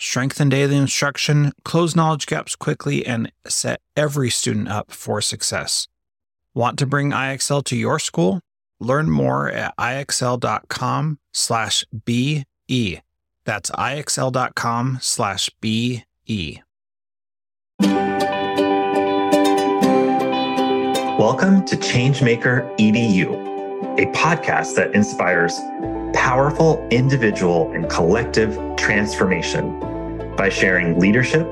Strengthen daily instruction, close knowledge gaps quickly, and set every student up for success. Want to bring IXL to your school? Learn more at ixl.com slash BE. That's ixl.com slash BE. Welcome to Changemaker EDU, a podcast that inspires powerful individual and collective transformation by sharing leadership,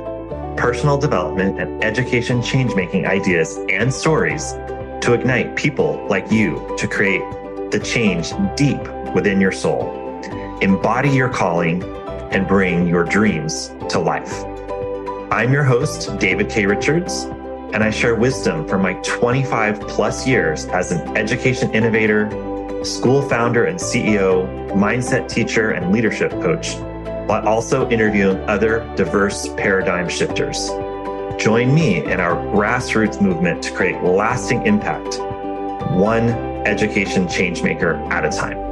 personal development, and education change making ideas and stories to ignite people like you to create the change deep within your soul, embody your calling, and bring your dreams to life. I'm your host, David K. Richards, and I share wisdom from my 25 plus years as an education innovator, school founder and CEO, mindset teacher, and leadership coach, while also interviewing other diverse paradigm shifters. Join me in our grassroots movement to create lasting impact, one education changemaker at a time.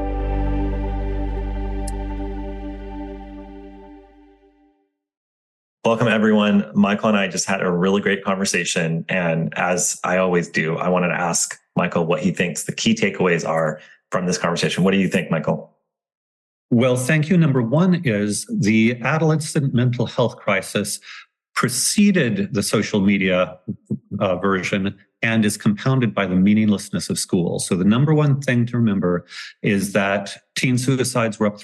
Welcome, everyone. Michael and I just had a really great conversation. And as I always do, I wanted to ask Michael what he thinks the key takeaways are from this conversation. What do you think, Michael? Well, thank you. Number one is the adolescent mental health crisis preceded the social media uh, version and is compounded by the meaninglessness of school. So, the number one thing to remember is that teen suicides were up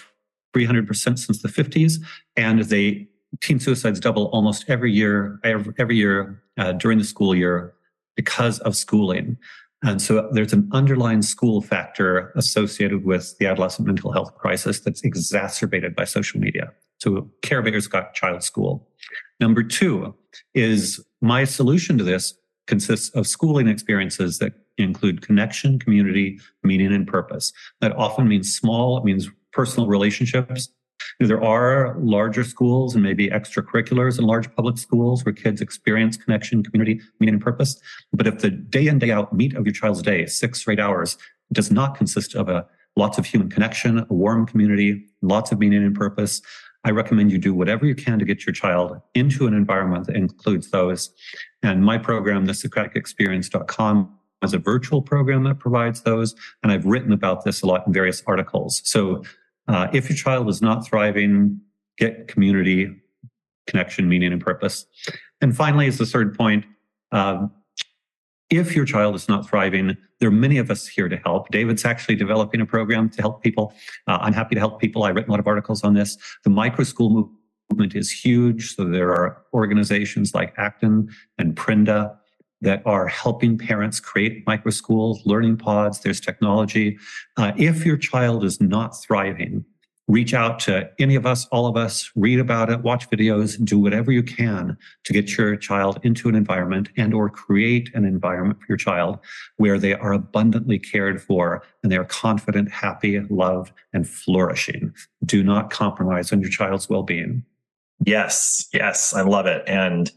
300% since the 50s, and they teen suicides double almost every year, every, year uh, during the school year because of schooling. And so there's an underlying school factor associated with the adolescent mental health crisis that's exacerbated by social media. So Care Bears got child school. Number two is my solution to this consists of schooling experiences that include connection, community, meaning, and purpose. That often means small, it means personal relationships, there are larger schools and maybe extracurriculars in large public schools where kids experience connection, community, meaning, and purpose. But if the day in, day out meat of your child's day, six or eight hours, does not consist of a lots of human connection, a warm community, lots of meaning and purpose, I recommend you do whatever you can to get your child into an environment that includes those. And my program, the Socraticexperience.com, is a virtual program that provides those. And I've written about this a lot in various articles. So uh, if your child is not thriving, get community connection, meaning, and purpose. And finally, as the third point, um, if your child is not thriving, there are many of us here to help. David's actually developing a program to help people. Uh, I'm happy to help people. I've written a lot of articles on this. The micro school movement is huge. So there are organizations like Acton and Prenda that are helping parents create micro schools, learning pods. There's technology. Uh, if your child is not thriving, reach out to any of us, all of us, read about it, watch videos, do whatever you can to get your child into an environment and or create an environment for your child where they are abundantly cared for and they are confident, happy, loved, and flourishing. Do not compromise on your child's well-being. Yes, yes, I love it. And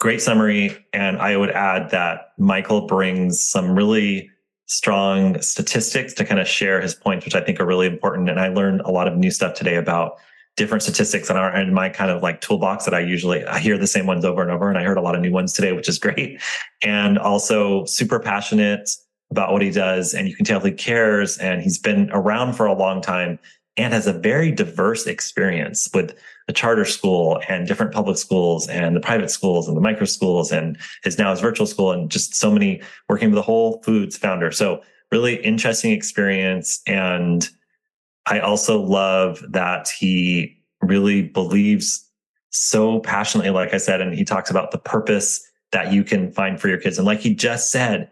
great summary. And I would add that Michael brings some really strong statistics to kind of share his points, which I think are really important. And I learned a lot of new stuff today about different statistics that are in my kind of like toolbox that I usually I hear the same ones over and over. And I heard a lot of new ones today, which is great. And also super passionate about what he does. And you can tell he cares and he's been around for a long time and has a very diverse experience with the charter school and different public schools and the private schools and the micro schools and his now his virtual school and just so many working with the Whole Foods founder. So really interesting experience. And I also love that he really believes so passionately, like I said, and he talks about the purpose that you can find for your kids. And like he just said,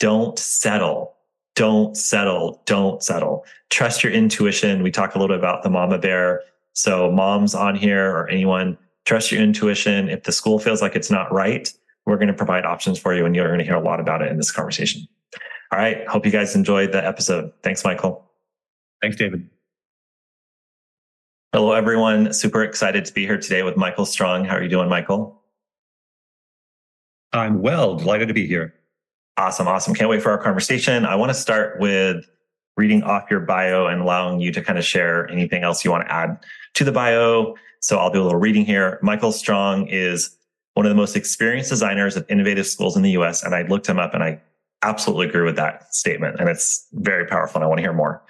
don't settle. Don't settle. Don't settle. Trust your intuition. We talk a little bit about the mama bear so moms on here or anyone, trust your intuition. If the school feels like it's not right, we're going to provide options for you and you're going to hear a lot about it in this conversation. All right. Hope you guys enjoyed the episode. Thanks, Michael. Thanks, David. Hello, everyone. Super excited to be here today with Michael Strong. How are you doing, Michael? I'm well. Delighted to be here. Awesome. Awesome. Can't wait for our conversation. I want to start with reading off your bio and allowing you to kind of share anything else you want to add to the bio. So I'll do a little reading here. Michael Strong is one of the most experienced designers of innovative schools in the US. And I looked him up and I absolutely agree with that statement. And it's very powerful. And I want to hear more.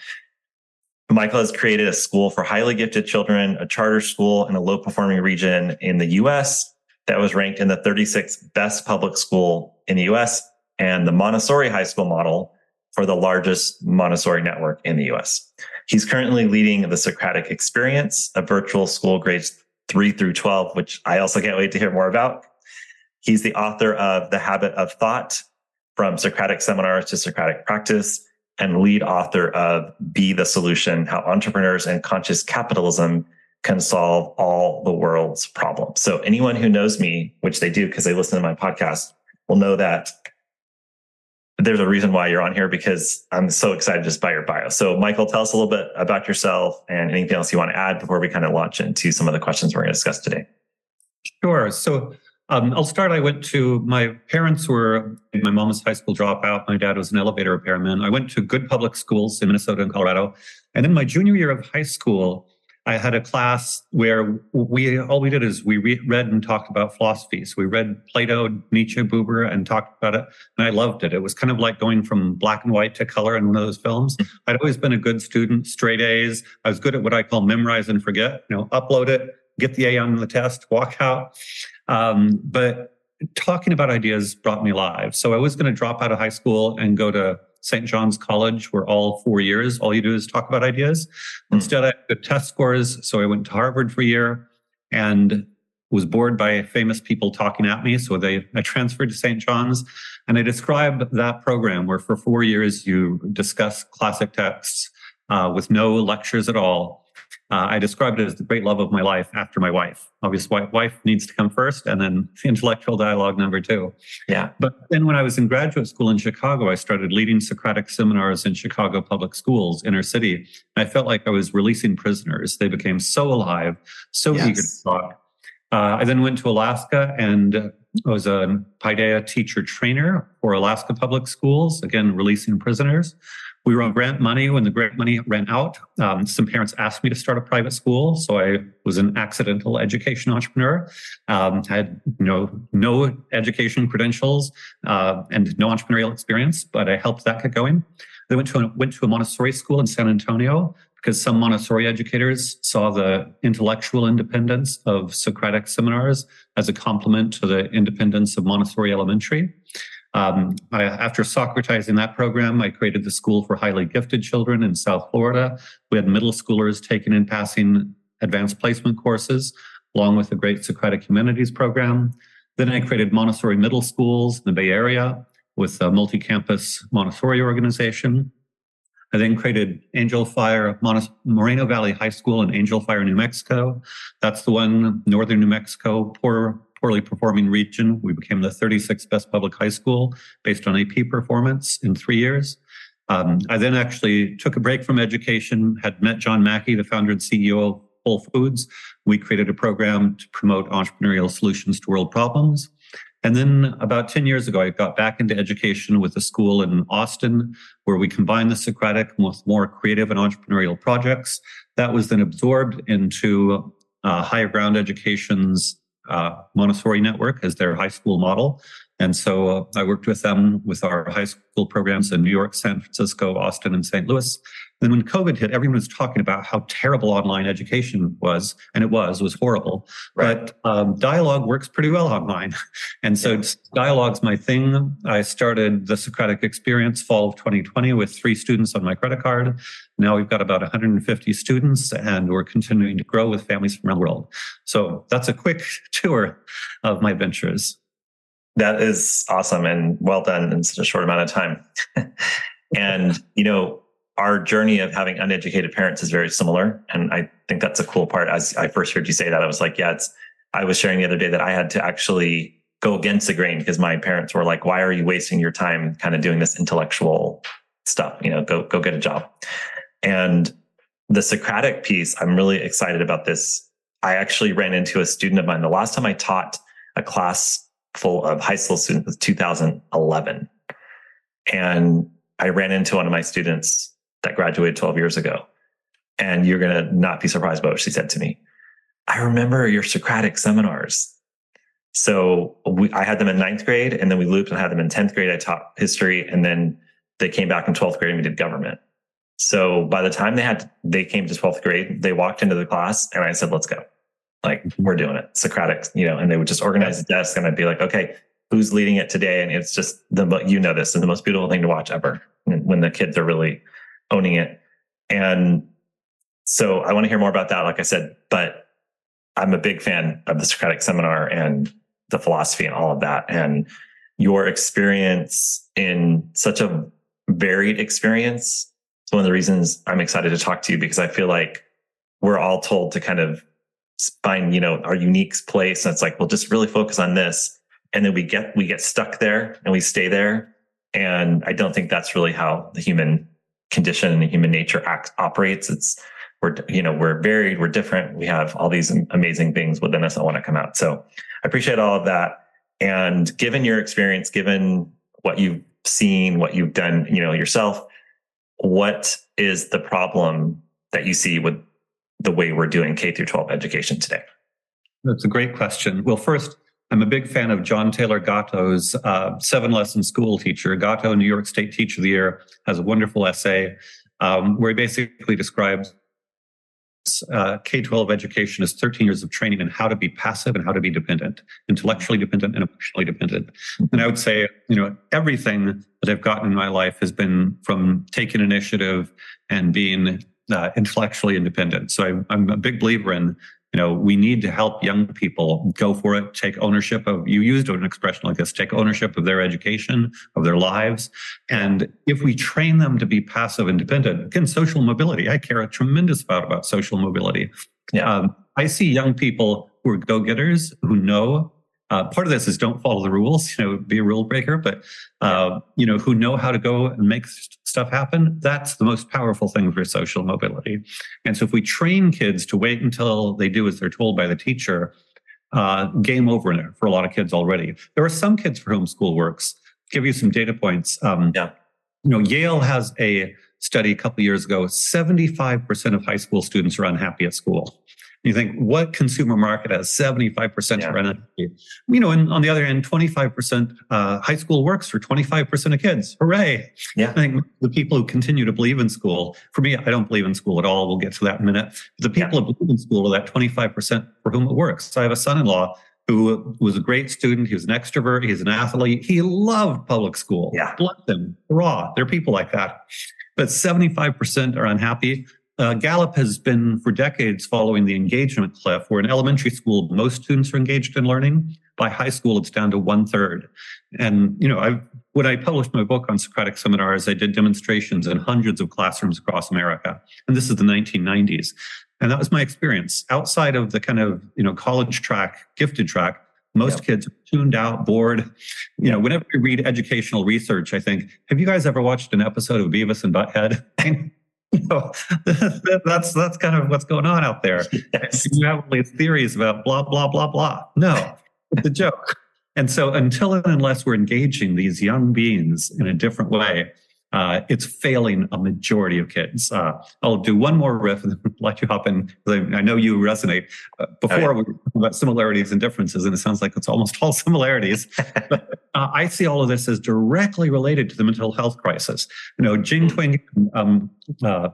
Michael has created a school for highly gifted children, a charter school in a low performing region in the US that was ranked in the 36th best public school in the US and the Montessori high school model for the largest Montessori network in the US. He's currently leading the Socratic Experience, a virtual school grades three through 12, which I also can't wait to hear more about. He's the author of The Habit of Thought from Socratic Seminars to Socratic Practice and lead author of Be the Solution How Entrepreneurs and Conscious Capitalism Can Solve All the World's Problems. So, anyone who knows me, which they do because they listen to my podcast, will know that there's a reason why you're on here because I'm so excited just by your bio. So, Michael, tell us a little bit about yourself and anything else you want to add before we kind of launch into some of the questions we're going to discuss today. Sure. So, um, I'll start. I went to my parents were my mom was high school dropout. My dad was an elevator repairman. I went to good public schools in Minnesota and Colorado. And then my junior year of high school, I had a class where we all we did is we re- read and talked about philosophy. So we read Plato, Nietzsche, Buber, and talked about it, and I loved it. It was kind of like going from black and white to color in one of those films. I'd always been a good student, straight A's. I was good at what I call memorize and forget. You know, upload it, get the A on the test, walk out. Um, but talking about ideas brought me alive. So I was going to drop out of high school and go to St. John's College, where all four years, all you do is talk about ideas. Mm. Instead, I had test scores. So I went to Harvard for a year and was bored by famous people talking at me. So they, I transferred to St. John's and I described that program where for four years you discuss classic texts uh, with no lectures at all uh, I described it as the great love of my life after my wife. Obviously, wife needs to come first, and then intellectual dialogue number two. Yeah. But then when I was in graduate school in Chicago, I started leading Socratic seminars in Chicago public schools, inner city. I felt like I was releasing prisoners. They became so alive, so yes. eager to talk. Uh, I then went to Alaska and I was a Paideia teacher trainer for Alaska public schools, again, releasing prisoners. We were on grant money when the grant money ran out. Um, some parents asked me to start a private school, so I was an accidental education entrepreneur. Um, had know no education credentials uh, and no entrepreneurial experience, but I helped that get going. I went to a, went to a Montessori school in San Antonio because some Montessori educators saw the intellectual independence of Socratic seminars as a complement to the independence of Montessori Elementary. Um, I, after Socratizing that program, I created the School for Highly Gifted Children in South Florida. We had middle schoolers taking and passing advanced placement courses, along with the Great Socratic Humanities program. Then I created Montessori middle schools in the Bay Area with a multi campus Montessori organization. I then created Angel Fire Moreno Valley High School in Angel Fire, New Mexico. That's the one, northern New Mexico, poor poorly performing region. We became the 36th best public high school based on AP performance in three years. Um, I then actually took a break from education, had met John Mackey, the founder and CEO of Whole Foods. We created a program to promote entrepreneurial solutions to world problems. And then about 10 years ago, I got back into education with a school in Austin where we combined the Socratic with more creative and entrepreneurial projects. That was then absorbed into uh, Higher Ground Education's uh, Montessori network as their high school model. And so uh, I worked with them with our high school programs in New York, San Francisco, Austin, and St. Louis. Then when COVID hit, everyone was talking about how terrible online education was, and it was, it was horrible. Right. But um, dialogue works pretty well online, and so yeah. dialogue's my thing. I started the Socratic Experience fall of 2020 with three students on my credit card. Now we've got about 150 students, and we're continuing to grow with families from around the world. So that's a quick tour of my ventures. That is awesome and well done in such a short amount of time. and you know, our journey of having uneducated parents is very similar. And I think that's a cool part. As I first heard you say that, I was like, yeah, it's I was sharing the other day that I had to actually go against the grain because my parents were like, why are you wasting your time kind of doing this intellectual stuff? You know, go, go get a job. And the Socratic piece, I'm really excited about this. I actually ran into a student of mine. The last time I taught a class full of high school students was 2011. And I ran into one of my students that graduated 12 years ago. And you're going to not be surprised by what she said to me. I remember your Socratic seminars. So we, I had them in ninth grade and then we looped and had them in 10th grade. I taught history and then they came back in 12th grade and we did government. So by the time they had, they came to 12th grade, they walked into the class and I said, let's go. Like we're doing it. Socratic, you know, and they would just organize the desk and I'd be like, okay, who's leading it today? And it's just the, you know, this and the most beautiful thing to watch ever when the kids are really owning it. And so I want to hear more about that. Like I said, but I'm a big fan of the Socratic seminar and the philosophy and all of that. And your experience in such a varied experience. It's one of the reasons I'm excited to talk to you because I feel like we're all told to kind of find, you know, our unique place. And it's like, we'll just really focus on this. And then we get, we get stuck there and we stay there. And I don't think that's really how the human condition and human nature act, operates. It's, we're, you know, we're varied, we're different. We have all these amazing things within us that want to come out. So I appreciate all of that. And given your experience, given what you've seen, what you've done, you know, yourself, what is the problem that you see with the way we're doing K through 12 education today? That's a great question. Well, first, I'm a big fan of John Taylor Gatto's uh, seven lesson school teacher. Gatto, New York State Teacher of the Year, has a wonderful essay um, where he basically describes uh, K 12 education is 13 years of training in how to be passive and how to be dependent, intellectually dependent and emotionally dependent. And I would say, you know, everything that I've gotten in my life has been from taking initiative and being uh, intellectually independent. So I, I'm a big believer in you know we need to help young people go for it take ownership of you used an expression like this take ownership of their education of their lives and if we train them to be passive independent again social mobility i care a tremendous amount about social mobility yeah. Um, i see young people who are go-getters who know uh, part of this is don't follow the rules, you know, be a rule breaker, but, uh, you know, who know how to go and make stuff happen. That's the most powerful thing for social mobility. And so if we train kids to wait until they do as they're told by the teacher, uh, game over for a lot of kids already. There are some kids for whom school works. Give you some data points. Um, yeah. You know, Yale has a study a couple years ago. Seventy-five percent of high school students are unhappy at school. You think what consumer market has 75% yeah. rent? You know, and on the other hand, 25% uh, high school works for 25% of kids. Hooray. Yeah. I think the people who continue to believe in school, for me, I don't believe in school at all. We'll get to that in a minute. The people yeah. who believe in school are that 25% for whom it works. So I have a son-in-law who was a great student. He was an extrovert. He's an athlete. He loved public school. Yeah. Bless him. Raw. There are people like that. But 75% are unhappy. Uh, Gallup has been for decades following the engagement cliff, where in elementary school, most students are engaged in learning. By high school, it's down to one third. And, you know, I, when I published my book on Socratic seminars, I did demonstrations in hundreds of classrooms across America. And this is the 1990s. And that was my experience. Outside of the kind of, you know, college track, gifted track, most yep. kids are tuned out, bored. You know, whenever you read educational research, I think, have you guys ever watched an episode of Beavis and Butthead? know, that's that's kind of what's going on out there. Yes. You have all these theories about blah blah blah blah. No, it's a joke. And so, until and unless we're engaging these young beings in a different way, uh, it's failing a majority of kids. Uh, I'll do one more riff and let you hop in. I, I know you resonate. Uh, before oh, yeah. we were about similarities and differences, and it sounds like it's almost all similarities. but uh, I see all of this as directly related to the mental health crisis. You know, Jean hmm. Twenge, um, uh,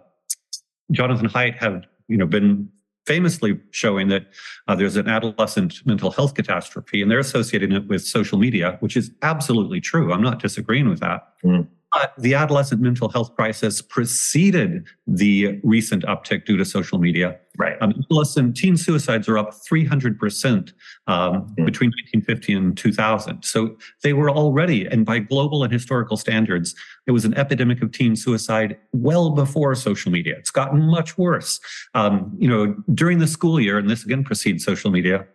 Jonathan Haidt have you know been famously showing that uh, there's an adolescent mental health catastrophe, and they're associating it with social media, which is absolutely true. I'm not disagreeing with that. Mm. But the adolescent mental health crisis preceded the recent uptick due to social media. Right. Um, adolescent teen suicides are up 300% um, mm. between 1950 and 2000. So they were already, and by global and historical standards, it was an epidemic of teen suicide well before social media. It's gotten much worse. Um, you know, during the school year, and this again precedes social media,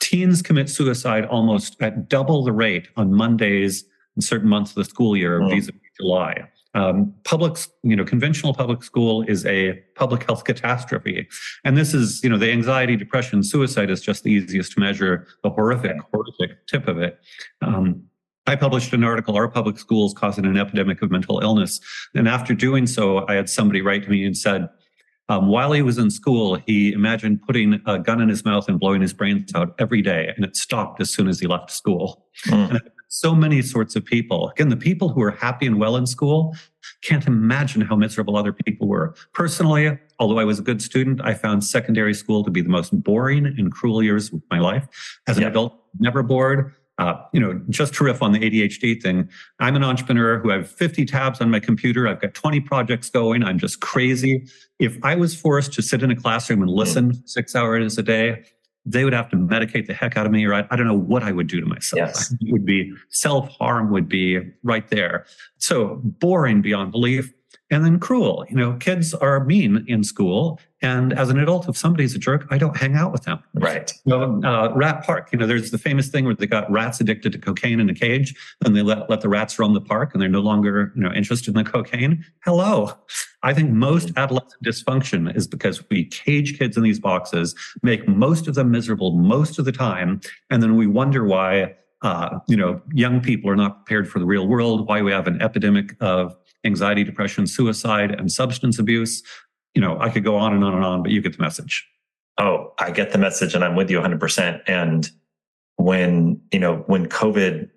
teens commit suicide almost at double the rate on Mondays in certain months of the school year, mm. July. Um, public, you know, conventional public school is a public health catastrophe. And this is, you know, the anxiety, depression, suicide is just the easiest to measure, the horrific, horrific tip of it. Um, I published an article, Are Public Schools Causing an Epidemic of Mental Illness? And after doing so, I had somebody write to me and said, um, while he was in school, he imagined putting a gun in his mouth and blowing his brains out every day, and it stopped as soon as he left school. Mm. So many sorts of people. Again, the people who are happy and well in school can't imagine how miserable other people were. Personally, although I was a good student, I found secondary school to be the most boring and cruel years of my life. As an adult, never bored. Uh, you know, just to riff on the ADHD thing, I'm an entrepreneur who have 50 tabs on my computer. I've got 20 projects going. I'm just crazy. If I was forced to sit in a classroom and listen mm. six hours a day, they would have to medicate the heck out of me, or I, I don't know what I would do to myself. Yes. It would be self harm would be right there. So boring beyond belief and then cruel. You know, kids are mean in school. And as an adult, if somebody's a jerk, I don't hang out with them. Right. So, uh, Rat Park, you know, there's the famous thing where they got rats addicted to cocaine in a cage and they let, let the rats roam the park and they're no longer, you know, interested in the cocaine. Hello. I think most adolescent dysfunction is because we cage kids in these boxes, make most of them miserable most of the time. And then we wonder why uh, you know, young people are not prepared for the real world, why we have an epidemic of anxiety, depression, suicide, and substance abuse. You know, I could go on and on and on, but you get the message. Oh, I get the message and I'm with you 100%. And when, you know, when COVID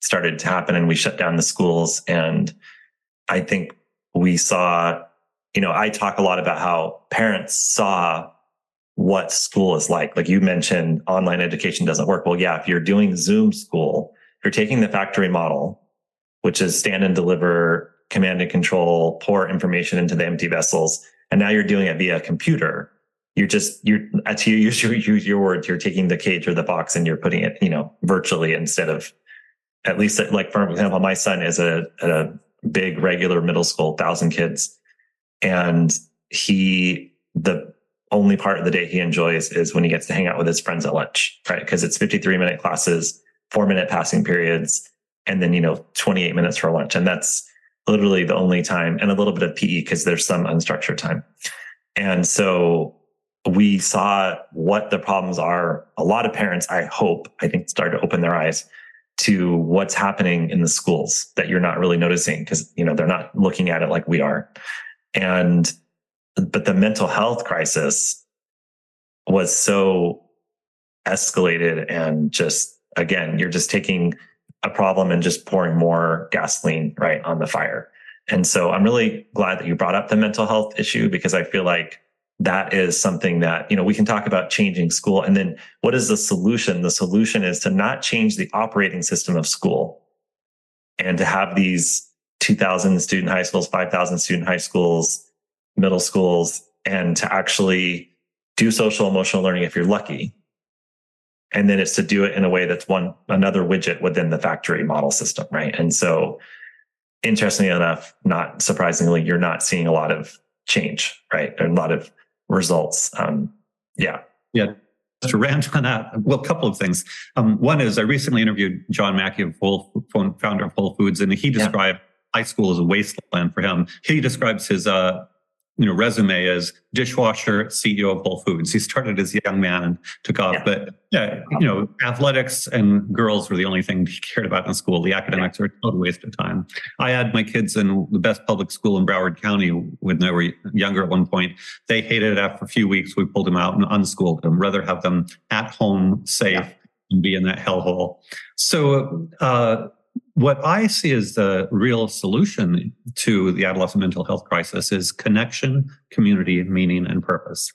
started to happen and we shut down the schools, and I think we saw, you know, I talk a lot about how parents saw what school is like. Like you mentioned, online education doesn't work. Well, yeah, if you're doing Zoom school, if you're taking the factory model, which is stand and deliver command and control, pour information into the empty vessels. And now you're doing it via computer. You're just, you're, to use your, use your words, you're taking the cage or the box and you're putting it, you know, virtually instead of, at least like, for example, my son is a, a big regular middle school, thousand kids. And he, the only part of the day he enjoys is when he gets to hang out with his friends at lunch, right? Because it's 53 minute classes, four minute passing periods, and then, you know, 28 minutes for lunch. And that's, literally the only time and a little bit of PE because there's some unstructured time. And so we saw what the problems are. A lot of parents, I hope, I think started to open their eyes to what's happening in the schools that you're not really noticing because, you know, they're not looking at it like we are. And, but the mental health crisis was so escalated and just, again, you're just taking a problem and just pouring more gasoline right on the fire. And so I'm really glad that you brought up the mental health issue because I feel like that is something that, you know, we can talk about changing school. And then what is the solution? The solution is to not change the operating system of school and to have these 2000 student high schools, 5000 student high schools, middle schools, and to actually do social emotional learning if you're lucky and then it's to do it in a way that's one another widget within the factory model system right? And so interestingly enough not surprisingly you're not seeing a lot of change right? A lot of results um, yeah. Yeah. To rant on that well a couple of things. Um, one is i recently interviewed john mackey of whole founder of whole foods and he described yeah. high school as a wasteland for him. He describes his uh, you know, resume as dishwasher, CEO of Whole Foods. He started as a young man and took off. Yeah. But yeah, you know, athletics and girls were the only thing he cared about in school. The academics yeah. are a total waste of time. I had my kids in the best public school in Broward County when they were younger at one point. They hated it after a few weeks. We pulled them out and unschooled them, rather have them at home safe. Yeah. And be in that hellhole. So, uh, what I see as the real solution to the adolescent mental health crisis is connection, community, meaning, and purpose.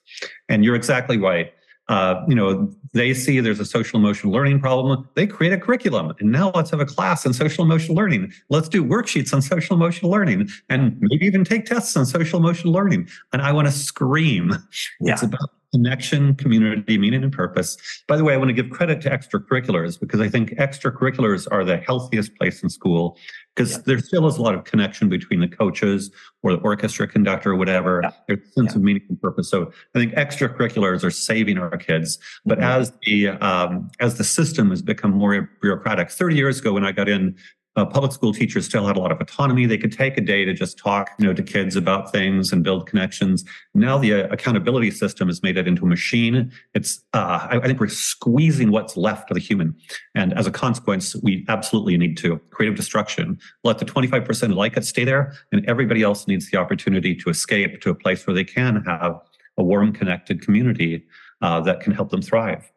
And you're exactly right. Uh, you know, they see there's a social emotional learning problem. They create a curriculum, and now let's have a class on social emotional learning. Let's do worksheets on social emotional learning, and maybe even take tests on social emotional learning. And I want to scream. Yeah. It's about connection, community, meaning, and purpose. By the way, I want to give credit to extracurriculars because I think extracurriculars are the healthiest place in school because yeah. there still is a lot of connection between the coaches or the orchestra conductor or whatever. Yeah. There's a sense yeah. of meaning and purpose. So I think extracurriculars are saving our kids. But mm-hmm. as the um, as the system has become more bureaucratic, 30 years ago when I got in uh, public school teachers still had a lot of autonomy. They could take a day to just talk, you know, to kids about things and build connections. Now the uh, accountability system has made it into a machine. It's, uh, I, I, think we're squeezing what's left of the human. And as a consequence, we absolutely need to creative destruction. Let the 25% like it stay there and everybody else needs the opportunity to escape to a place where they can have a warm, connected community uh, that can help them thrive.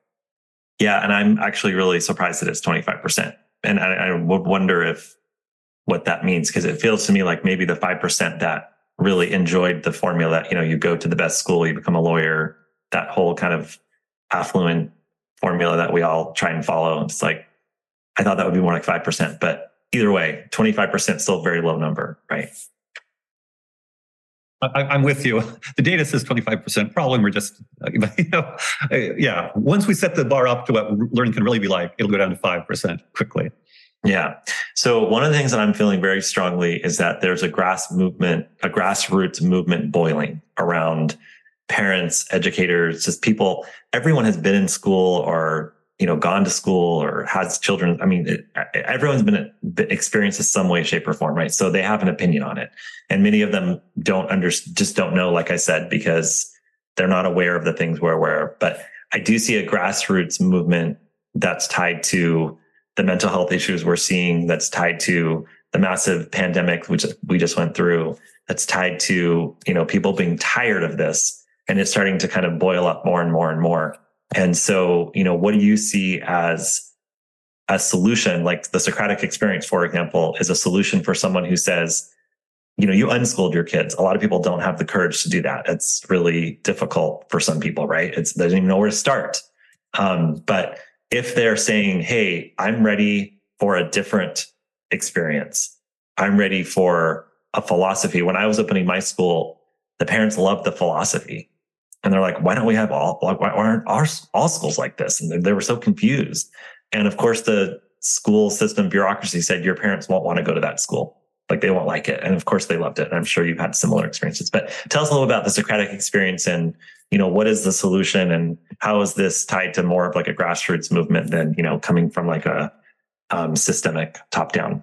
Yeah. And I'm actually really surprised that it's 25% and I, I would wonder if what that means because it feels to me like maybe the five percent that really enjoyed the formula you know you go to the best school, you become a lawyer, that whole kind of affluent formula that we all try and follow. It's like I thought that would be more like five percent, but either way, twenty five percent still a very low number, right? I, am with you. The data says 25%. Problem, we're just, uh, you know, uh, yeah. Once we set the bar up to what learning can really be like, it'll go down to 5% quickly. Yeah. So one of the things that I'm feeling very strongly is that there's a grass movement, a grassroots movement boiling around parents, educators, just people. Everyone has been in school or you know gone to school or has children. I mean it, everyone's been, experienced in some way shape or form right? So they have an opinion on it. And many of them don't under just don't know like i said because they're not aware of the things we're aware of. But i do see a grassroots movement that's tied to the mental health issues we're seeing that's tied to the massive pandemic which we just went through that's tied to you know people being tired of this. And it's starting to kind of boil up more and more and more and so, you know, what do you see as a solution? Like the Socratic experience, for example, is a solution for someone who says, you know, you unschooled your kids. A lot of people don't have the courage to do that. It's really difficult for some people, right? It's they don't even know where to start. Um, but if they're saying, "Hey, I'm ready for a different experience. I'm ready for a philosophy." When I was opening my school, the parents loved the philosophy and they're like, why don't we have all, why aren't our, all schools like this? And they, they were so confused. And of course, the school system bureaucracy said your parents won't want to go to that school. Like they won't like it. And of course they loved it. And I'm sure you've had similar experiences, but tell us a little about the Socratic experience and, you know, what is the solution and how is this tied to more of like a grassroots movement than, you know, coming from like a um, systemic top down?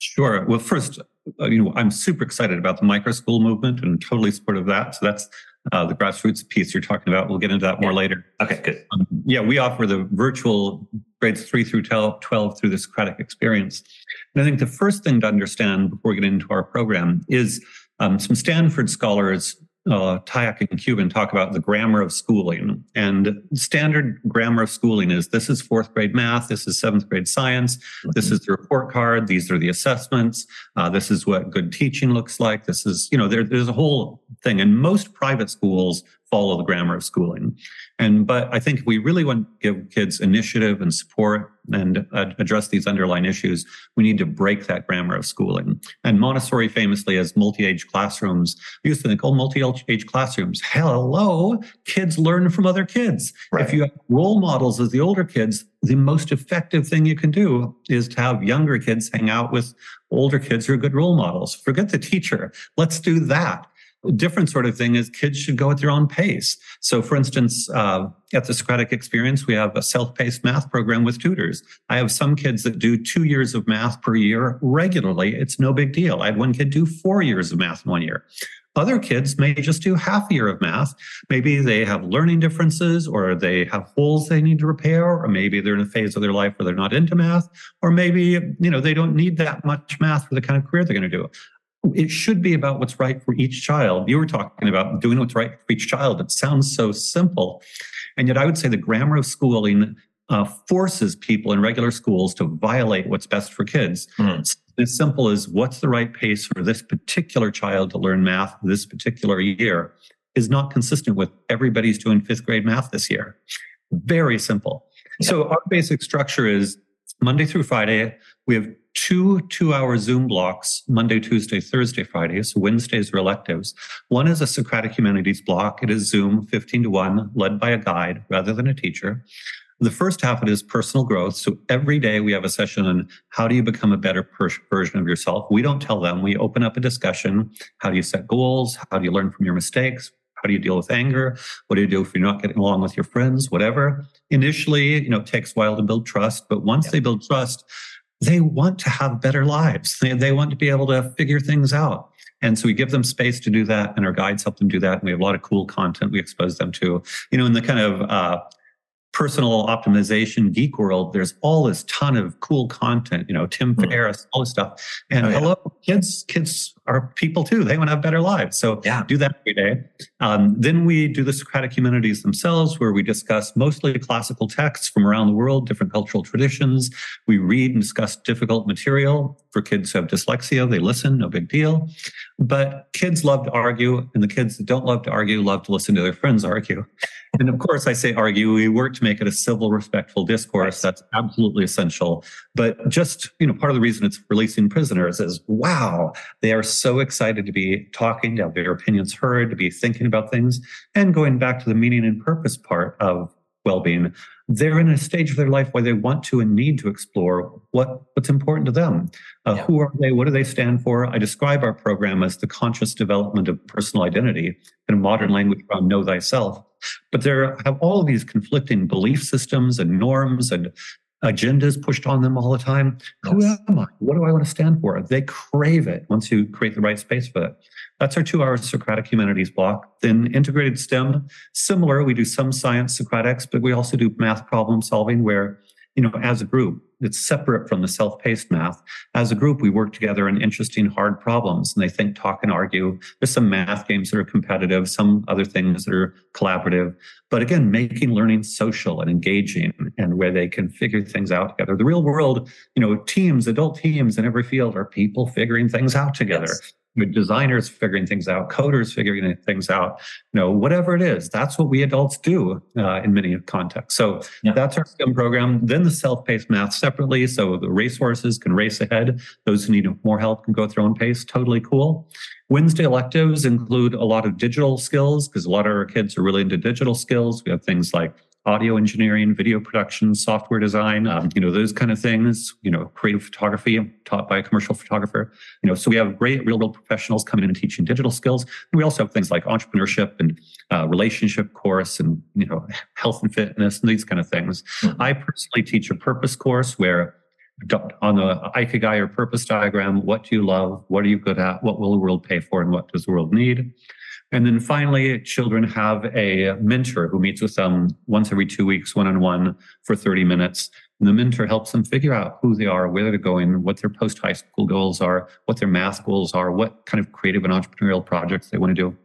Sure. Well, first, uh, you know, I'm super excited about the micro school movement and totally supportive of that. So that's uh, the grassroots piece you're talking about. We'll get into that more yeah. later. Okay, good. Um, yeah, we offer the virtual grades three through 12 through the Socratic experience. And I think the first thing to understand before we get into our program is um, some Stanford scholars uh, Tyack and Cuban talk about the grammar of schooling. And standard grammar of schooling is this is fourth grade math, this is seventh grade science, mm-hmm. this is the report card, these are the assessments, uh, this is what good teaching looks like. This is, you know, there, there's a whole thing. And most private schools follow the grammar of schooling. And but I think if we really want to give kids initiative and support and uh, address these underlying issues, we need to break that grammar of schooling. And Montessori famously has multi-age classrooms. We used to think, oh, multi-age classrooms. Hello, kids learn from other kids. Right. If you have role models as the older kids, the most effective thing you can do is to have younger kids hang out with older kids who are good role models. Forget the teacher. Let's do that different sort of thing is kids should go at their own pace. So, for instance, uh, at the Socratic Experience, we have a self-paced math program with tutors. I have some kids that do two years of math per year regularly. It's no big deal. I had one kid do four years of math in one year. Other kids may just do half a year of math. Maybe they have learning differences or they have holes they need to repair, or maybe they're in a phase of their life where they're not into math, or maybe, you know, they don't need that much math for the kind of career they're going to do it should be about what's right for each child. You were talking about doing what's right for each child. It sounds so simple. And yet, I would say the grammar of schooling uh, forces people in regular schools to violate what's best for kids. Mm. as simple as what's the right pace for this particular child to learn math this particular year is not consistent with everybody's doing fifth grade math this year. Very simple. Yeah. So, our basic structure is Monday through Friday, we have two two hour Zoom blocks Monday, Tuesday, Thursday, Friday. So Wednesdays are electives. One is a Socratic Humanities block. It is Zoom 15 to 1, led by a guide rather than a teacher. The first half of it is personal growth. So every day we have a session on how do you become a better per- version of yourself. We don't tell them. We open up a discussion. How do you set goals? How do you learn from your mistakes? How do you deal with anger? What do you do if you're not getting along with your friends? Whatever. Initially, you know, it takes a while to build trust, but once they build trust, they want to have better lives. They, they want to be able to figure things out. And so we give them space to do that, and our guides help them do that. And we have a lot of cool content we expose them to. You know, in the kind of uh, personal optimization geek world, there's all this ton of cool content, you know, Tim mm. Ferriss, all this stuff. And oh, yeah. hello, kids, kids are people too. They want to have better lives. So yeah. do that every day. Um, then we do the Socratic humanities themselves, where we discuss mostly classical texts from around the world, different cultural traditions. We read and discuss difficult material. For kids who have dyslexia, they listen, no big deal. But kids love to argue, and the kids that don't love to argue love to listen to their friends argue. And of course, I say argue. We work to make it a civil, respectful discourse. That's absolutely essential. But just, you know, part of the reason it's releasing prisoners is wow, they are so excited to be talking, to have their opinions heard, to be thinking about things. And going back to the meaning and purpose part of well-being, they're in a stage of their life where they want to and need to explore what, what's important to them. Uh, yeah. Who are they? What do they stand for? I describe our program as the conscious development of personal identity in a modern language around know thyself. But there have all of these conflicting belief systems and norms and agendas pushed on them all the time. Yes. Who am I? What do I want to stand for? They crave it once you create the right space for it. That's our two hour Socratic humanities block. Then integrated STEM, similar. We do some science Socratics, but we also do math problem solving where you know, as a group, it's separate from the self-paced math. As a group, we work together on interesting, hard problems, and they think, talk, and argue. There's some math games that are competitive, some other things that are collaborative. But again, making learning social and engaging, and where they can figure things out together. The real world, you know, teams, adult teams in every field are people figuring things out together. Yes designers figuring things out, coders figuring things out, you know, whatever it is. That's what we adults do uh, in many contexts. So yeah. that's our STEM program. Then the self-paced math separately. So the racehorses can race ahead. Those who need more help can go at their own pace. Totally cool. Wednesday electives include a lot of digital skills because a lot of our kids are really into digital skills. We have things like audio engineering, video production, software design, um, you know, those kind of things, you know, creative photography taught by a commercial photographer, you know, so we have great real world professionals coming in and teaching digital skills. And we also have things like entrepreneurship and uh, relationship course and, you know, health and fitness and these kind of things. Mm-hmm. I personally teach a purpose course where on the Ikigai or purpose diagram, what do you love? What are you good at? What will the world pay for? And what does the world need? And then finally, children have a mentor who meets with them once every two weeks, one on one for 30 minutes. And the mentor helps them figure out who they are, where they're going, what their post high school goals are, what their math goals are, what kind of creative and entrepreneurial projects they want to do.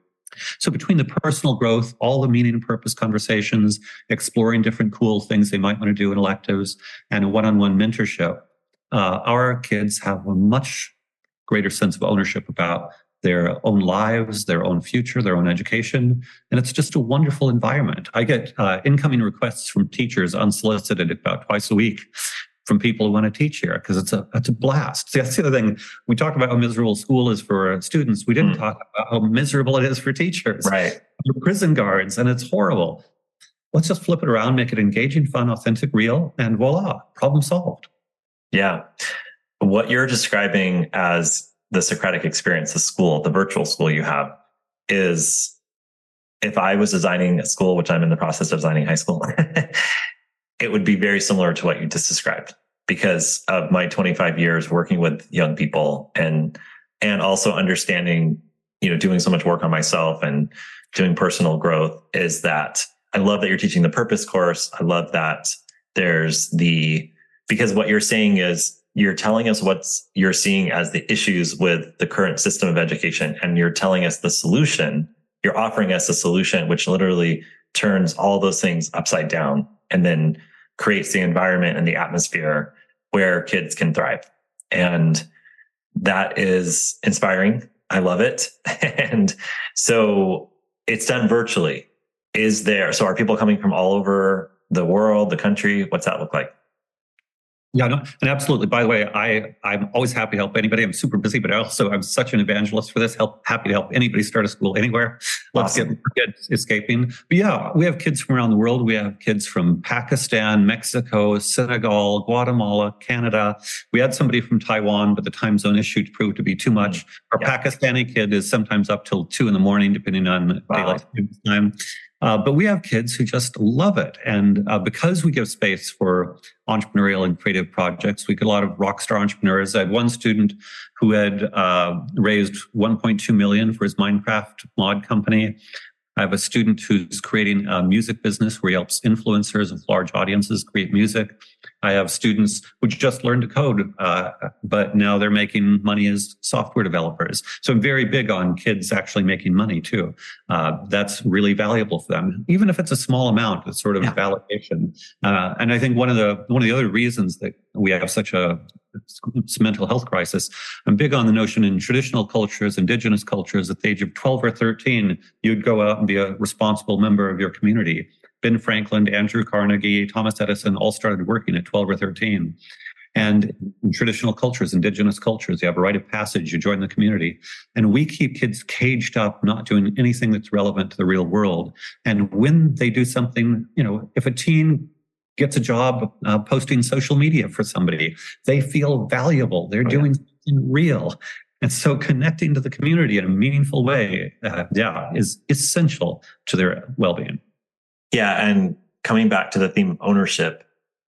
So between the personal growth, all the meaning and purpose conversations, exploring different cool things they might want to do in electives, and a one-on-one mentorship, uh, our kids have a much greater sense of ownership about their own lives, their own future, their own education. And it's just a wonderful environment. I get uh, incoming requests from teachers unsolicited about twice a week from people who want to teach here because it's a it's a blast. See, that's the other thing. We talk about how miserable school is for students. We didn't mm. talk about how miserable it is for teachers. Right. For prison guards, and it's horrible. Let's just flip it around, make it engaging, fun, authentic, real, and voila, problem solved. Yeah. What you're describing as the Socratic experience, the school, the virtual school you have is if I was designing a school, which I'm in the process of designing high school, it would be very similar to what you just described because of my 25 years working with young people and and also understanding, you know, doing so much work on myself and doing personal growth is that I love that you're teaching the purpose course. I love that there's the because what you're saying is you're telling us what's you're seeing as the issues with the current system of education and you're telling us the solution. You're offering us a solution which literally turns all those things upside down and then creates the environment and the atmosphere where kids can thrive. And that is inspiring. I love it. And so it's done virtually. Is there so are people coming from all over the world the country? What's that look like Yeah, no, and absolutely. By the way, I I'm always happy to help anybody. I'm super busy, but I also I'm such an evangelist for this. Help happy to help anybody start a school anywhere. Let's awesome. get kids escaping. But yeah, we have kids from around the world. We have kids from Pakistan, Mexico, Senegal, Guatemala, Canada. We had somebody from Taiwan, but the time zone issue proved to be too mm, much. Our yeah. Pakistani kid is sometimes up till two in the morning, depending on wow. daylight time. Uh, but we have kids who just love it. And uh, because we give space for entrepreneurial and creative projects, we get a lot of rock star entrepreneurs. I had one student who had uh, raised 1.2 million for his Minecraft mod company. I have a student who's creating a music business where he helps influencers of large audiences create music. I have students who just learned to code, uh, but now they're making money as software developers. So I'm very big on kids actually making money too. Uh, that's really valuable for them, even if it's a small amount. It's sort of yeah. validation. Uh, and I think one of the one of the other reasons that we have such a mental health crisis. I'm big on the notion in traditional cultures, indigenous cultures, at the age of 12 or 13, you'd go out and be a responsible member of your community. Ben Franklin, Andrew Carnegie, Thomas Edison all started working at 12 or 13. And in traditional cultures, indigenous cultures, you have a rite of passage, you join the community. And we keep kids caged up, not doing anything that's relevant to the real world. And when they do something, you know, if a teen gets a job uh, posting social media for somebody, they feel valuable. They're oh, doing yeah. something real. And so connecting to the community in a meaningful way, uh, yeah, is essential to their well being. Yeah. And coming back to the theme of ownership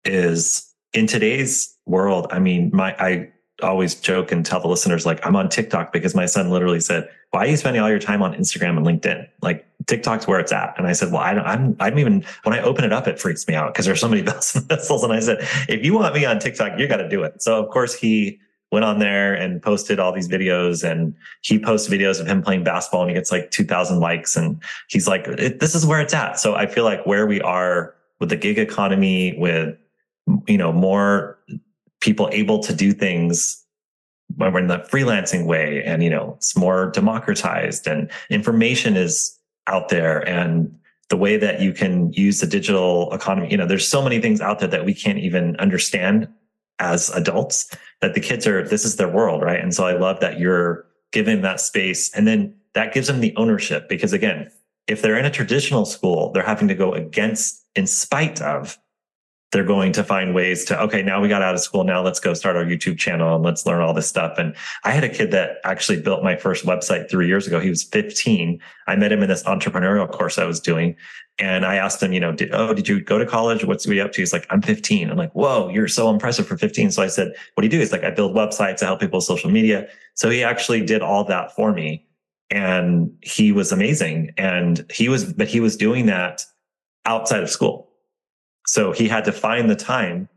is in today's world, I mean, my, I always joke and tell the listeners, like, I'm on TikTok because my son literally said, why are you spending all your time on Instagram and LinkedIn? Like TikTok's where it's at. And I said, well, I don't, I'm, I'm even, when I open it up, it freaks me out because there's so many bells and whistles. And I said, if you want me on TikTok, you got to do it. So of course he went on there and posted all these videos and he posts videos of him playing basketball and he gets like 2000 likes and he's like this is where it's at. So i feel like where we are with the gig economy with you know more people able to do things when we're in the freelancing way and you know it's more democratized and information is out there and the way that you can use the digital economy you know there's so many things out there that we can't even understand as adults that the kids are this is their world right? And so i love that you're giving that space. And then that gives them the ownership because again if they're in a traditional school they're having to go against in spite of they're going to find ways to okay now we got out of school. Now let's go start our youtube channel and let's learn all this stuff. And i had a kid that actually built my first website three years ago. He was 15 i met him in this entrepreneurial course i was doing and i asked him you know did, oh did you go to college? What's he up to? He's like i'm 15 i'm like whoa you're so impressive for 15 so i said what do you do? He's like i build websites i help people with social media. So he actually did all that for me and he was amazing. And he was but he was doing that outside of school. So he had to find the time.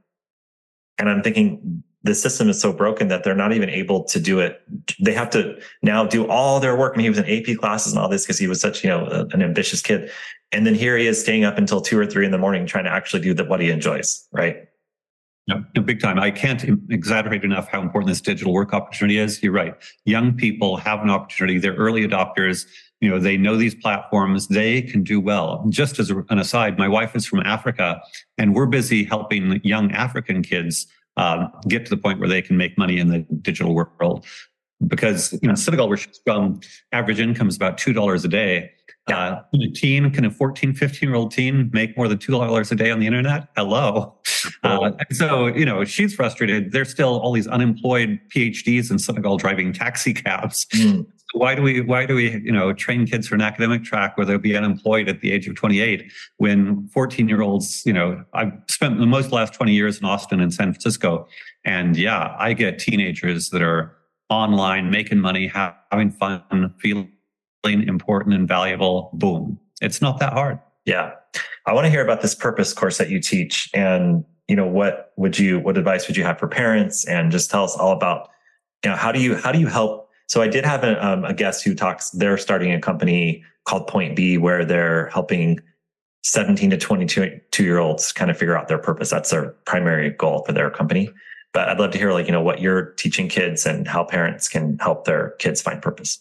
And I'm thinking the system is so broken that they're not even able to do it. They have to now do all their work. And he was in AP classes and all this because he was such, you know, an ambitious kid. And then here he is staying up until two or three in the morning trying to actually do the, what he enjoys. Right. No, big time. I can't exaggerate enough how important this digital work opportunity is. You're right. Young people have an opportunity. They're early adopters you know they know these platforms they can do well just as an aside my wife is from africa and we're busy helping young african kids uh, get to the point where they can make money in the digital world. Because you know senegal where she's from average income is about two dollars a day. Uh, a teen can a 14 15 year old teen make more than two dollars a day on the internet? Hello. Uh, so you know she's frustrated. There's still all these unemployed phds in senegal driving taxi cabs. Mm why do we why do we you know train kids for an academic track where they'll be unemployed at the age of 28 when 14 year olds you know i've spent the most last 20 years in austin and san francisco. And yeah i get teenagers that are online making money having fun feeling important and valuable. Boom. It's not that hard. Yeah. I want to hear about this purpose course that you teach and you know what would you what advice would you have for parents? And just tell us all about you know how do you how do you help so I did have a, um, a guest who talks, they're starting a company called Point B where they're helping 17 to 22 year olds kind of figure out their purpose. That's their primary goal for their company. But I'd love to hear like, you know, what you're teaching kids and how parents can help their kids find purpose.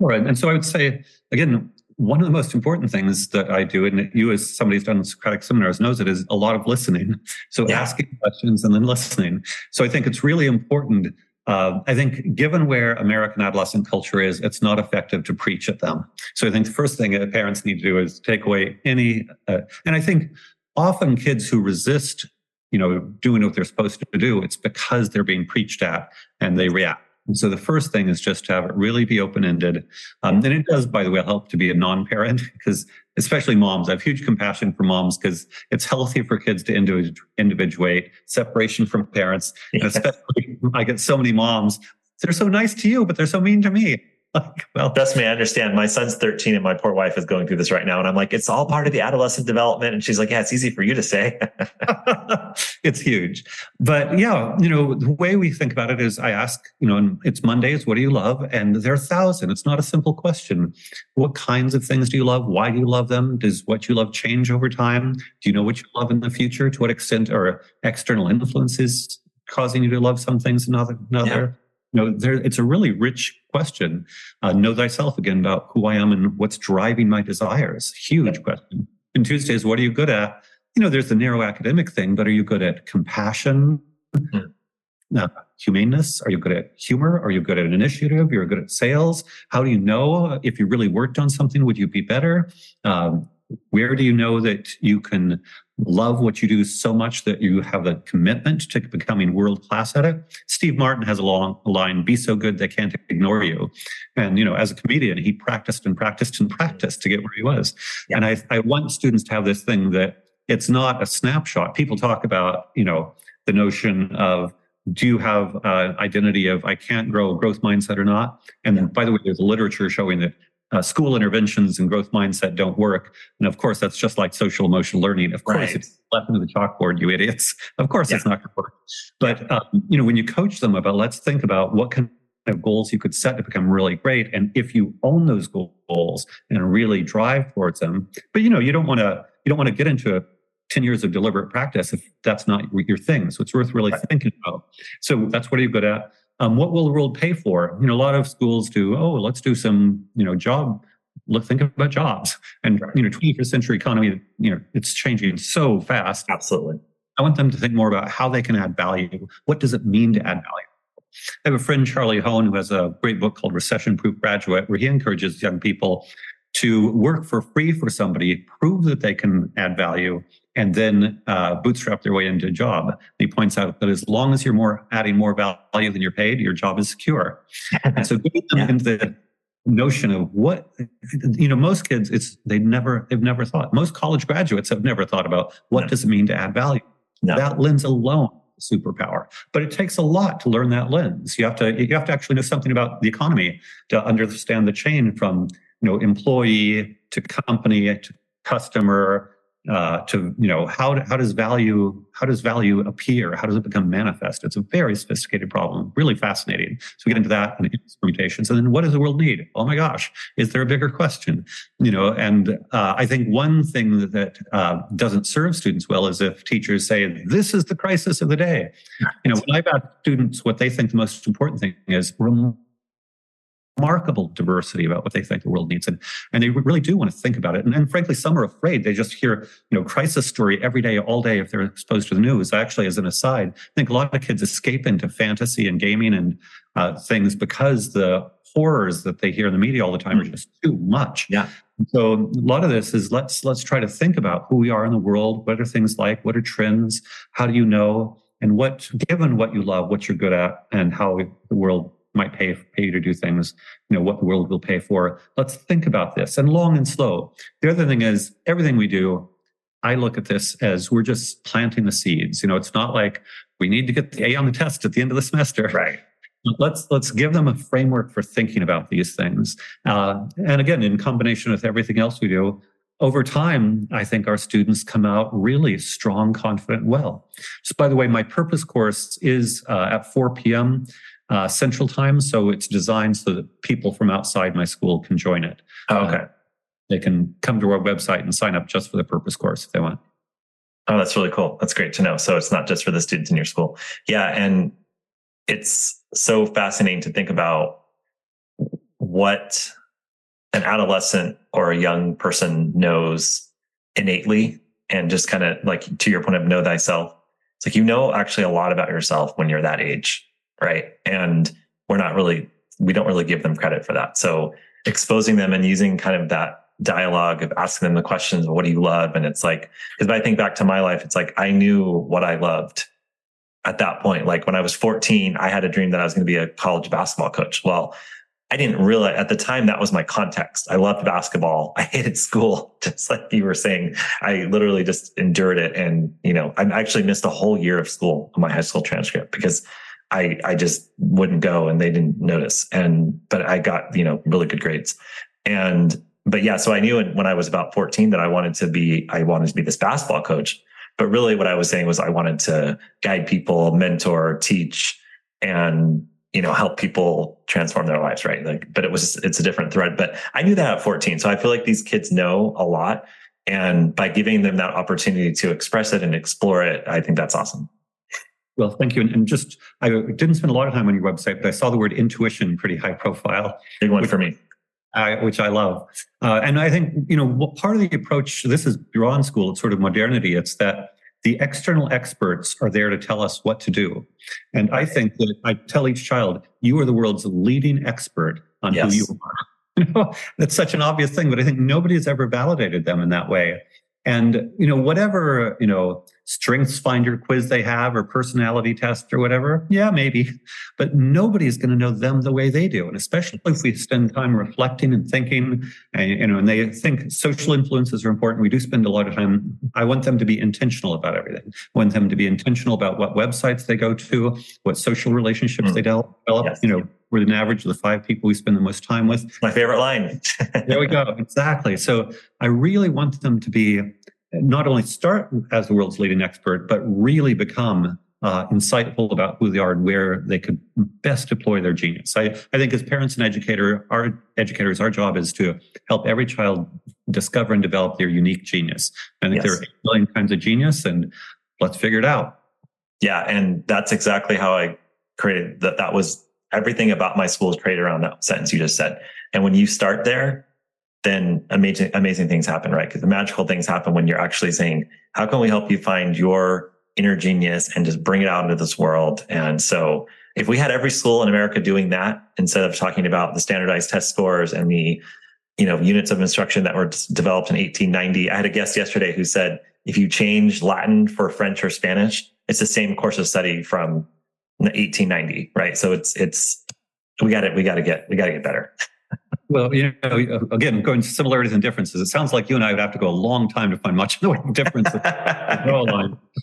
All right. And so I would say, again, one of the most important things that I do, and you as somebody who's done Socratic seminars knows it, is a lot of listening. So yeah. asking questions and then listening. So I think it's really important. Uh, I think given where American adolescent culture is, it's not effective to preach at them. So I think the first thing that parents need to do is take away any, uh, and I think often kids who resist, you know, doing what they're supposed to do, it's because they're being preached at and they react. And so the first thing is just to have it really be open ended. Um, and it does, by the way, help to be a non parent because, especially moms, I have huge compassion for moms because it's healthy for kids to individuate, separation from parents. And especially, I get so many moms, they're so nice to you, but they're so mean to me. well, trust me, I understand. My son's 13 and my poor wife is going through this right now. And I'm like, it's all part of the adolescent development. And she's like, yeah, it's easy for you to say. it's huge. But yeah, you know, the way we think about it is I ask, you know, and it's Mondays, what do you love? And there are a thousand. It's not a simple question. What kinds of things do you love? Why do you love them? Does what you love change over time? Do you know what you love in the future? To what extent are external influences causing you to love some things and other? another? Yeah you know, there, it's a really rich question. Uh, know thyself again about who I am and what's driving my desires. Huge question. And Tuesdays, what are you good at? You know, there's the narrow academic thing, but are you good at compassion, mm-hmm. uh, humaneness? Are you good at humor? Are you good at initiative? You're good at sales. How do you know if you really worked on something? Would you be better? Um, where do you know that you can love what you do so much that you have a commitment to becoming world class at it? Steve Martin has a long line, be so good they can't ignore you. And, you know, as a comedian, he practiced and practiced and practiced to get where he was. Yeah. And I, I want students to have this thing that it's not a snapshot. People talk about, you know, the notion of do you have an identity of I can't grow a growth mindset or not? And by the way, there's literature showing that uh, school interventions and growth mindset don't work. And of course, that's just like social emotional learning. Of course, right. it's left into the chalkboard, you idiots. Of course, yeah. it's not going to work. But um, you know, when you coach them about, let's think about what kind of goals you could set to become really great, and if you own those goals and really drive towards them. But you know, you don't want to you don't want to get into 10 years of deliberate practice if that's not your thing. So it's worth really right. thinking about. So that's what are you good at? Um, what will the world pay for? You know, a lot of schools do, oh, let's do some, you know, job, look, think about jobs. And, you know, 21st century economy, you know, it's changing so fast. Absolutely. I want them to think more about how they can add value. What does it mean to add value? I have a friend, Charlie Hoehn, who has a great book called Recession Proof Graduate, where he encourages young people to work for free for somebody, prove that they can add value, and then uh, bootstrap their way into a job. And he points out that as long as you're more adding more value than you're paid, your job is secure. and so getting them yeah. into the notion of what you know most kids it's they never they've never thought most college graduates have never thought about what no. does it mean to add value no. that lens alone superpower but it takes a lot to learn that lens you have to you have to actually know something about the economy to understand the chain from you know employee to company to customer uh, to you know how how does value how does value appear? How does it become manifest? It's a very sophisticated problem really fascinating. So we get into that and permutations and then what does the world need? Oh my gosh is there a bigger question? You know and uh, i think one thing that, uh, doesn't serve students well is if teachers say this is the crisis of the day. You know when i've asked students what they think the most important thing is remarkable diversity about what they think the world needs. And, and they really do want to think about it. And, and frankly, some are afraid. They just hear, you know, crisis story every day, all day if they're exposed to the news. Actually, as an aside, I think a lot of kids escape into fantasy and gaming and uh, things because the horrors that they hear in the media all the time are mm. just too much. Yeah. So a lot of this is let's let's try to think about who we are in the world. What are things like? What are trends? How do you know? And what, given what you love, what you're good at, and how the world might pay, pay you to do things, you know, what the world will pay for. Let's think about this and long and slow. The other thing is everything we do, I look at this as we're just planting the seeds. You know, it's not like we need to get the A on the test at the end of the semester. Right. Let's let's give them a framework for thinking about these things. Uh, and again, in combination with everything else we do, over time, I think our students come out really strong, confident, well. Just by the way, my purpose course is uh, at 4 p.m uh, Central Time. So it's designed so that people from outside my school can join it. Oh, okay. Uh, they can come to our website and sign up just for the purpose course if they want. Oh, that's really cool. That's great to know. So it's not just for the students in your school. Yeah. And it's so fascinating to think about what an adolescent or a young person knows innately and just kind of like to your point of know thyself. It's like you know actually a lot about yourself when you're that age, right? And we're not really we don't really give them credit for that. So exposing them and using kind of that dialogue of asking them the questions of what do you love? And it's like because i think back to my life it's like i knew what i loved at that point. Like when i was 14 i had a dream that i was going to be a college basketball coach. Well i didn't realize at the time that was my context. I loved basketball. I hated school. Just like you were saying i literally just endured it. And you know i actually missed a whole year of school on my high school transcript because I I just wouldn't go and they didn't notice. And but I got, you know, really good grades. And but yeah, so I knew when I was about 14 that I wanted to be, I wanted to be this basketball coach. But really what I was saying was I wanted to guide people, mentor, teach, and, you know, help people transform their lives. Right. Like, but it was, it's a different thread, but I knew that at 14. So I feel like these kids know a lot. And by giving them that opportunity to express it and explore it, I think that's awesome. Well, thank you. And, and, just, I didn't spend a lot of time on your website, but I saw the word intuition pretty high profile. Big one for me uh, which I love. Uh, and I think, you know, part of the approach, this is beyond school, it's sort of modernity. It's that the external experts are there to tell us what to do. And I think that I tell each child, you are the world's leading expert on yes. who you are. You know, that's such an obvious thing, but I think nobody has ever validated them in that way. And, you know, whatever, you know, strengths finder quiz they have or personality test or whatever, yeah, maybe. But nobody's going to know them the way they do. And especially if we spend time reflecting and thinking, and, you know, and they think social influences are important. We do spend a lot of time. I want them to be intentional about everything. I want them to be intentional about what websites they go to, what social relationships mm. they develop, yes. you know, we're an average of the five people we spend the most time with. My favorite line. there we go. Exactly. So I really want them to be not only start as the world's leading expert, but really become uh, insightful about who they are and where they could best deploy their genius. I, I think as parents and educator, our educators, our job is to help every child discover and develop their unique genius. I think yes. there are a million kinds of genius and let's figure it out. Yeah. And that's exactly how I created that. That was everything about my school is created around that sentence you just said. And when you start there, then amazing, amazing things happen, right? Because the magical things happen when you're actually saying, how can we help you find your inner genius and just bring it out into this world? And so if we had every school in America doing that instead of talking about the standardized test scores and the, you know, units of instruction that were developed in 1890, I had a guest yesterday who said, if you change Latin for French or Spanish, it's the same course of study from 1890, right? So it's, it's, we got it. We got to get, we got to get better. Well, you know, again, going to similarities and differences, it sounds like you and I would have to go a long time to find much of the difference.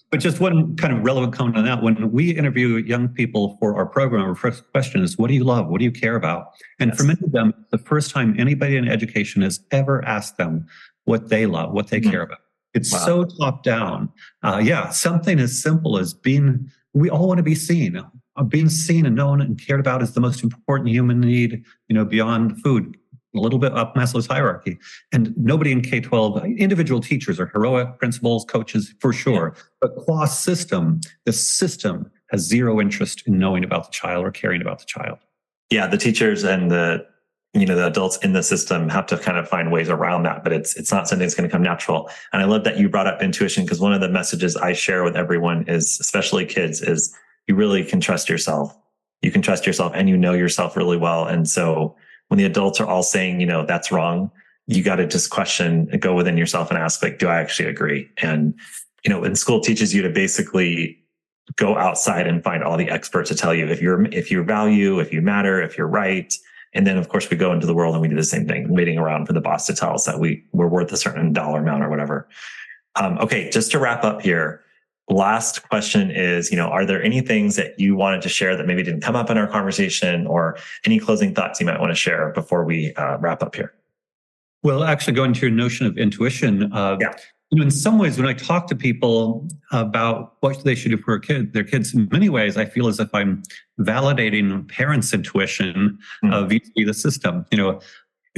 but just one kind of relevant comment on that. When we interview young people for our program, our first question is, what do you love? What do you care about? And yes. for many of them, the first time anybody in education has ever asked them what they love, what they mm-hmm. care about. It's wow. so top down. Uh, yeah, something as simple as being, we all want to be seen being seen and known and cared about is the most important human need, you know, beyond food, a little bit up Maslow's hierarchy. And nobody in K 12, individual teachers are heroic, principals, coaches, for sure. Yeah. But qua system, the system has zero interest in knowing about the child or caring about the child. Yeah, the teachers and the you know the adults in the system have to kind of find ways around that but it's it's not something that's going to come natural and i love that you brought up intuition because one of the messages i share with everyone is especially kids is you really can trust yourself. You can trust yourself and you know yourself really well. And so when the adults are all saying, you know, that's wrong, you got to just question and go within yourself and ask, like, do I actually agree? And, you know, and school teaches you to basically go outside and find all the experts to tell you if you're, if you value, if you matter, if you're right. And then of course we go into the world and we do the same thing, waiting around for the boss to tell us that we we're worth a certain dollar amount or whatever. Um, okay. Just to wrap up here, last question is, you know, are there any things that you wanted to share that maybe didn't come up in our conversation or any closing thoughts you might want to share before we uh, wrap up here? Well, actually going to your notion of intuition, uh, yeah. you know, in some ways, when I talk to people about what they should do for kid, their kids, in many ways, I feel as if I'm validating parents' intuition mm-hmm. vis-a-vis the system. You know,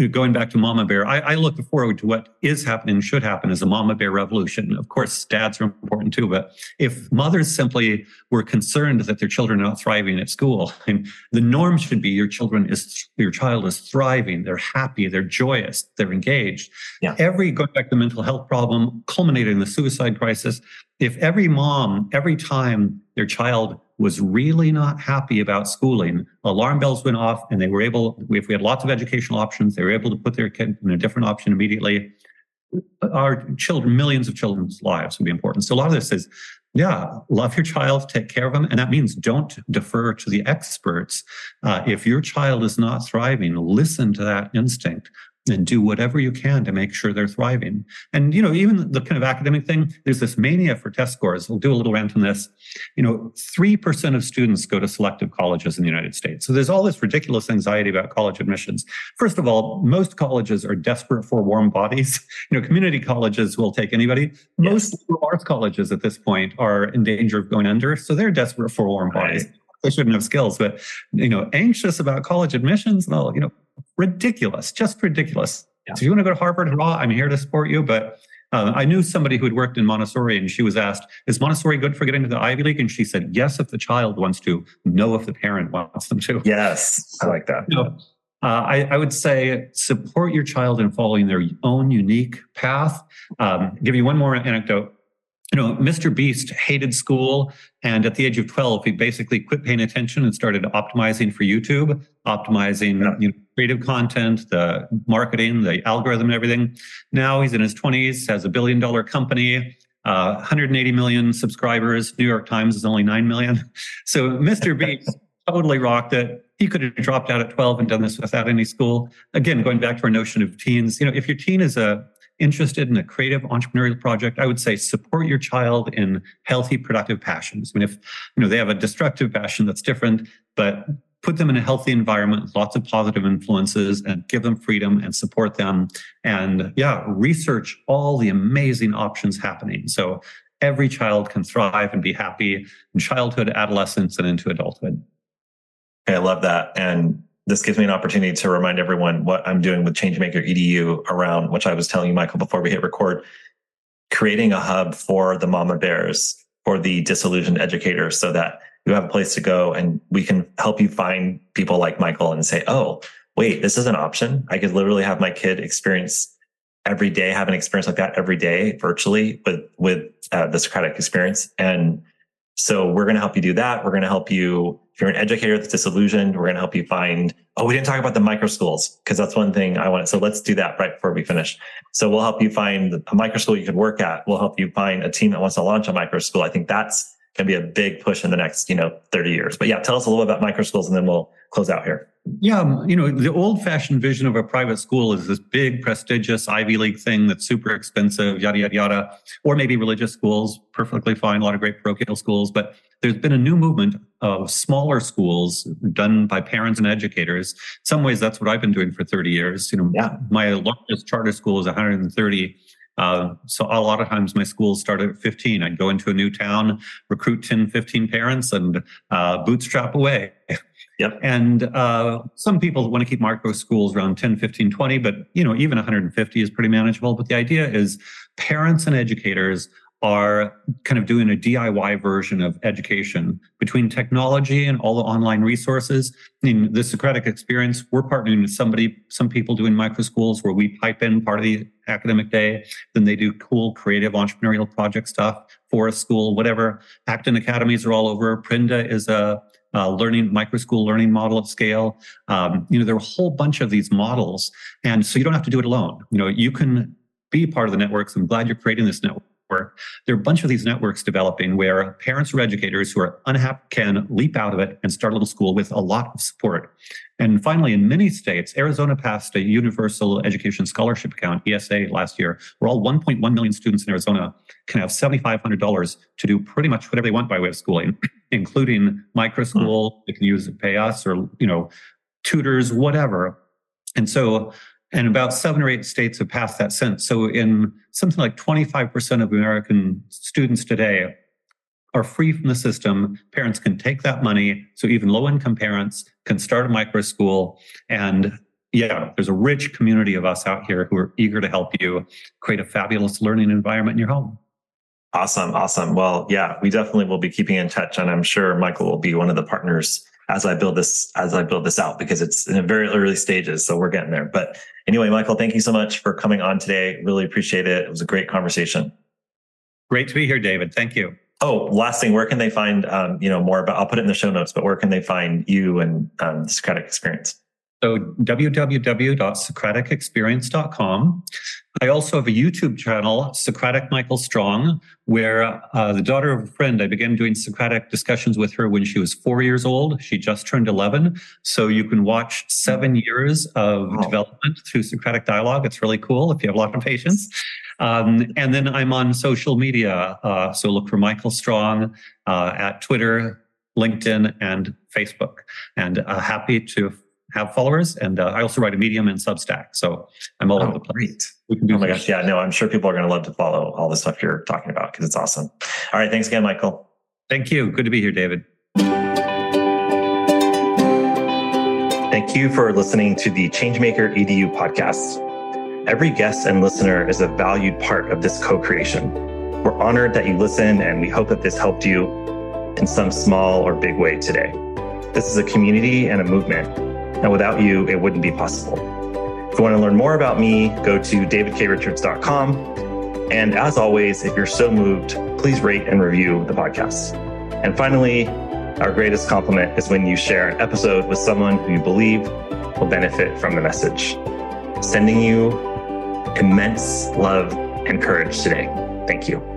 going back to mama bear, I, I, look forward to what is happening, should happen as a mama bear revolution. Of course, dads are important too, but if mothers simply were concerned that their children are not thriving at school, I mean, the norm should be your children is your child is thriving, they're happy, they're joyous, they're engaged. Yeah. Every going back to the mental health problem, culminating in the suicide crisis, if every mom, every time their child was really not happy about schooling, alarm bells went off and they were able, if we had lots of educational options, they were able to put their kid in a different option immediately. Our children, millions of children's lives would be important. So a lot of this is, yeah, love your child, take care of them. And that means don't defer to the experts. Uh, if your child is not thriving, listen to that instinct and do whatever you can to make sure they're thriving. And, you know, even the kind of academic thing, there's this mania for test scores. We'll do a little rant on this. You know, 3% of students go to selective colleges in the United States. So there's all this ridiculous anxiety about college admissions. First of all, most colleges are desperate for warm bodies. You know, community colleges will take anybody. Yes. Most arts colleges at this point are in danger of going under. So they're desperate for warm right. bodies they shouldn't have skills, but you know, anxious about college admissions Well, you know, ridiculous, just ridiculous. Yeah. So if you want to go to Harvard, hurrah, I'm here to support you. But uh, I knew somebody who had worked in Montessori and she was asked, is Montessori good for getting to the Ivy League? And she said, yes, if the child wants to, no, if the parent wants them to. Yes, I like that. You know, uh, I, I, would say support your child in following their own unique path. Um, give you one more anecdote you know, Mr. Beast hated school. And at the age of 12, he basically quit paying attention and started optimizing for YouTube, optimizing yeah. you know, creative content, the marketing, the algorithm, and everything. Now he's in his 20s, has a billion dollar company, uh, 180 million subscribers. New York Times is only 9 million. So Mr. Beast totally rocked it. He could have dropped out at 12 and done this without any school. Again, going back to our notion of teens, you know, if your teen is a interested in a creative entrepreneurial project, I would say support your child in healthy, productive passions. I mean, if you know they have a destructive passion, that's different, but put them in a healthy environment lots of positive influences and give them freedom and support them. And yeah, research all the amazing options happening. So every child can thrive and be happy in childhood, adolescence, and into adulthood. I love that. And this gives me an opportunity to remind everyone what I'm doing with Changemaker EDU around, which I was telling you, Michael, before we hit record, creating a hub for the mama bears, for the disillusioned educators, so that you have a place to go and we can help you find people like Michael and say, oh, wait, this is an option. I could literally have my kid experience every day, have an experience like that every day virtually with, with uh, the Socratic experience. And so we're going to help you do that. We're going to help you if you're an educator that's disillusioned, we're going to help you find, oh, we didn't talk about the micro schools because that's one thing I want. So let's do that right before we finish. So we'll help you find a micro school you could work at. We'll help you find a team that wants to launch a micro school. I think that's going to be a big push in the next, you know, 30 years. But yeah, tell us a little bit about micro schools and then we'll close out here. Yeah, um, you know, the old fashioned vision of a private school is this big, prestigious Ivy League thing that's super expensive, yada, yada, yada. Or maybe religious schools, perfectly fine, a lot of great parochial schools. But there's been a new movement of smaller schools done by parents and educators. In some ways, that's what I've been doing for 30 years. You know, yeah. my largest charter school is 130. Uh, so a lot of times my schools start at 15. I'd go into a new town, recruit 10, 15 parents and uh, bootstrap away. Yep. And uh, some people want to keep micro schools around 10, 15, 20, but you know, even 150 is pretty manageable. But the idea is parents and educators are kind of doing a DIY version of education between technology and all the online resources. In the Socratic experience, we're partnering with somebody, some people doing micro schools where we pipe in part of the academic day. Then they do cool, creative, entrepreneurial project stuff for a school, whatever. Acton academies are all over. Prenda is a uh, learning micro school learning model at scale. Um, you know, there are a whole bunch of these models, and so you don't have to do it alone. You know, you can be part of the networks. I'm glad you're creating this network. There are a bunch of these networks developing where parents or educators who are unhappy can leap out of it and start a little school with a lot of support. And finally, in many states, Arizona passed a Universal Education Scholarship Account, ESA, last year, where all 1.1 million students in Arizona can have $7,500 to do pretty much whatever they want by way of schooling, including micro hmm. school. They can use it, pay us or, you know, tutors, whatever. And so and about seven or eight states have passed that since. So, in something like 25% of American students today are free from the system. Parents can take that money. So, even low income parents can start a micro school. And yeah, there's a rich community of us out here who are eager to help you create a fabulous learning environment in your home. Awesome. Awesome. Well, yeah, we definitely will be keeping in touch and I'm sure Michael will be one of the partners as I build this, as I build this out because it's in very early stages. So we're getting there. But anyway, Michael, thank you so much for coming on today. Really appreciate it. It was a great conversation. Great to be here, David. Thank you. Oh, last thing, where can they find, um, you know, more about, I'll put it in the show notes, but where can they find you and um, the Socratic experience? So www.socraticexperience.com. I also have a YouTube channel, Socratic Michael Strong, where uh, the daughter of a friend, I began doing Socratic discussions with her when she was four years old. She just turned 11. So you can watch seven years of wow. development through Socratic dialogue. It's really cool if you have a lot of patience. Um, and then I'm on social media. Uh, so look for Michael Strong uh, at Twitter, LinkedIn, and Facebook. And uh, happy to have followers. And uh, I also write a Medium and Substack. So I'm all oh, over the place. We can do oh my gosh. Yeah, no, I'm sure people are going to love to follow all the stuff you're talking about because it's awesome. All right. Thanks again, Michael. Thank you. Good to be here, David. Thank you for listening to the Changemaker EDU podcast. Every guest and listener is a valued part of this co creation. We're honored that you listen, and we hope that this helped you in some small or big way today. This is a community and a movement and without you, it wouldn't be possible. If you want to learn more about me, go to davidkrichards.com. And as always, if you're so moved, please rate and review the podcast. And finally, our greatest compliment is when you share an episode with someone who you believe will benefit from the message. Sending you immense love and courage today. Thank you.